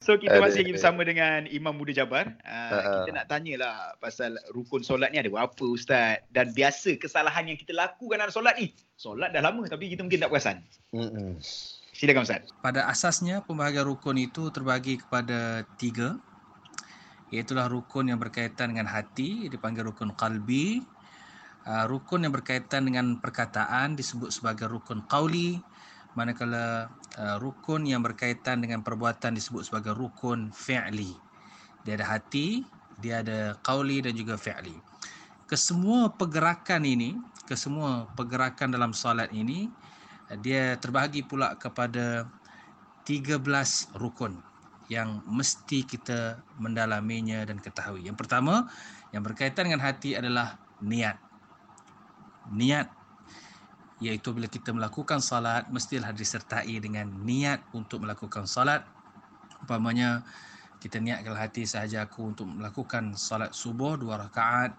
So kita masih lagi bersama dengan Imam Muda Jabar. Uh, uh, kita nak tanyalah pasal rukun solat ni ada berapa ustaz dan biasa kesalahan yang kita lakukan dalam solat ni. Solat dah lama tapi kita mungkin tak perasan. Hmm. Silakan ustaz. Pada asasnya pembahagian rukun itu terbagi kepada tiga. Iaitulah rukun yang berkaitan dengan hati dipanggil rukun qalbi. Uh, rukun yang berkaitan dengan perkataan disebut sebagai rukun qauli manakala uh, rukun yang berkaitan dengan perbuatan disebut sebagai rukun fi'li. Dia ada hati, dia ada qauli dan juga fi'li. Kesemua pergerakan ini, kesemua pergerakan dalam solat ini dia terbahagi pula kepada 13 rukun yang mesti kita mendalaminya dan ketahui. Yang pertama, yang berkaitan dengan hati adalah niat. Niat iaitu bila kita melakukan salat mestilah disertai dengan niat untuk melakukan salat umpamanya kita niatkan hati sahaja aku untuk melakukan salat subuh dua rakaat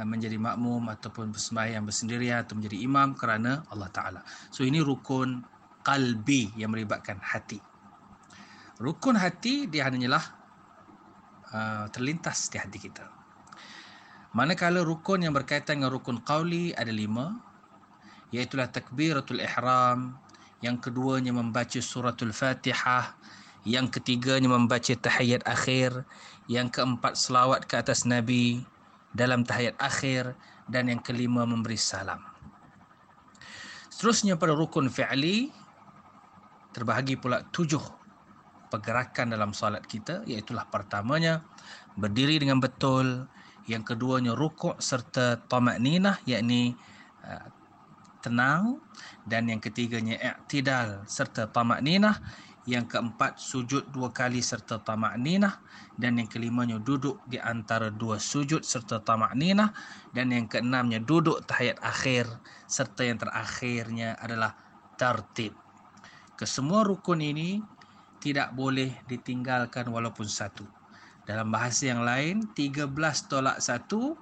eh, menjadi makmum ataupun bersembahyang bersendirian atau menjadi imam kerana Allah Taala. So ini rukun kalbi yang melibatkan hati. Rukun hati dia hanyalah uh, terlintas di hati kita. Manakala rukun yang berkaitan dengan rukun qauli ada lima, iaitulah takbiratul ihram yang keduanya membaca suratul fatihah yang ketiganya membaca tahiyat akhir yang keempat selawat ke atas nabi dalam tahiyat akhir dan yang kelima memberi salam. Seterusnya pada rukun fi'li terbahagi pula tujuh pergerakan dalam solat kita iaitulah pertamanya berdiri dengan betul yang keduanya rukuk serta tamak ninah yakni uh, tenang. Dan yang ketiganya i'tidal serta tamak ninah. Yang keempat sujud dua kali serta tamak ninah. Dan yang kelimanya duduk di antara dua sujud serta tamak ninah. Dan yang keenamnya duduk tahiyat akhir. Serta yang terakhirnya adalah tertib kesemua rukun ini tidak boleh ditinggalkan walaupun satu. Dalam bahasa yang lain 13 tolak satu.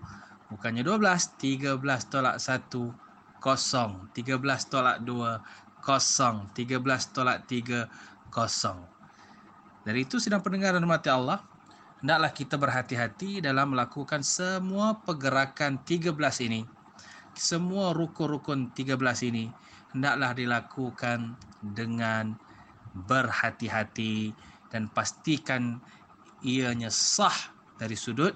Bukannya 12 13 tolak satu kosong. 13 tolak 2, kosong. 13 tolak 3, kosong. Dari itu sedang pendengar dan mati Allah, hendaklah kita berhati-hati dalam melakukan semua pergerakan 13 ini. Semua rukun-rukun 13 ini hendaklah dilakukan dengan berhati-hati dan pastikan ianya sah dari sudut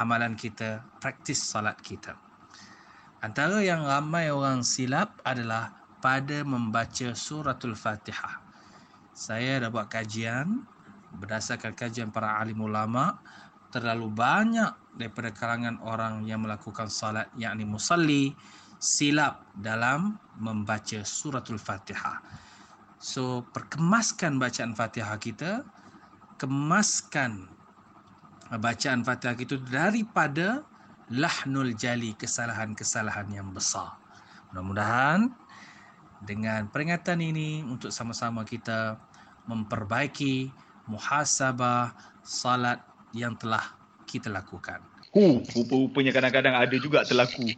amalan kita, praktis salat kita. Antara yang ramai orang silap adalah pada membaca suratul Fatihah. Saya dah buat kajian berdasarkan kajian para alim ulama terlalu banyak daripada kalangan orang yang melakukan salat yakni musalli silap dalam membaca suratul Fatihah. So perkemaskan bacaan Fatihah kita, kemaskan bacaan Fatihah kita daripada lahnul jali kesalahan-kesalahan yang besar. Mudah-mudahan dengan peringatan ini untuk sama-sama kita memperbaiki muhasabah salat yang telah kita lakukan. Hu, rupa-rupanya kadang-kadang ada juga terlaku.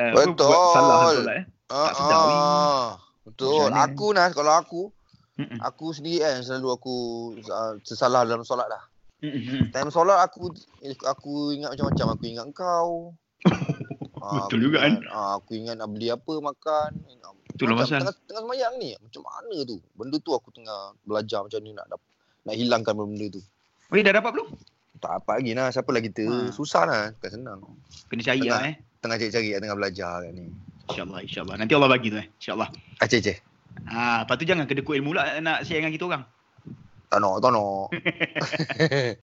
Uh, Betul. Buat salah solat eh. Uh, uh, betul. Macam aku nak kalau aku Mm-mm. aku sendiri kan selalu aku uh, tersalah dalam solat dah. Mm-hmm. Time solat aku aku ingat macam-macam aku ingat kau. Betul juga kan? Ah, aku ingat nak beli apa makan. Itulah masa. Tengah, tengah semayang ni macam mana tu? Benda tu aku tengah belajar macam ni nak dapat nak hilangkan benda tu. Oh, dah dapat belum? Tak apa lagi lah. Siapa lagi tu? Ha. Susah lah. Bukan senang. Kena cari tengah, lah eh. Tengah cari-cari, tengah belajar kan ni. InsyaAllah, insyaAllah. Nanti Allah bagi tu eh. InsyaAllah. Aceh, aceh. Ha, lepas tu jangan kedekut ilmu lah nak share dengan kita orang. Tak nak, tak nak.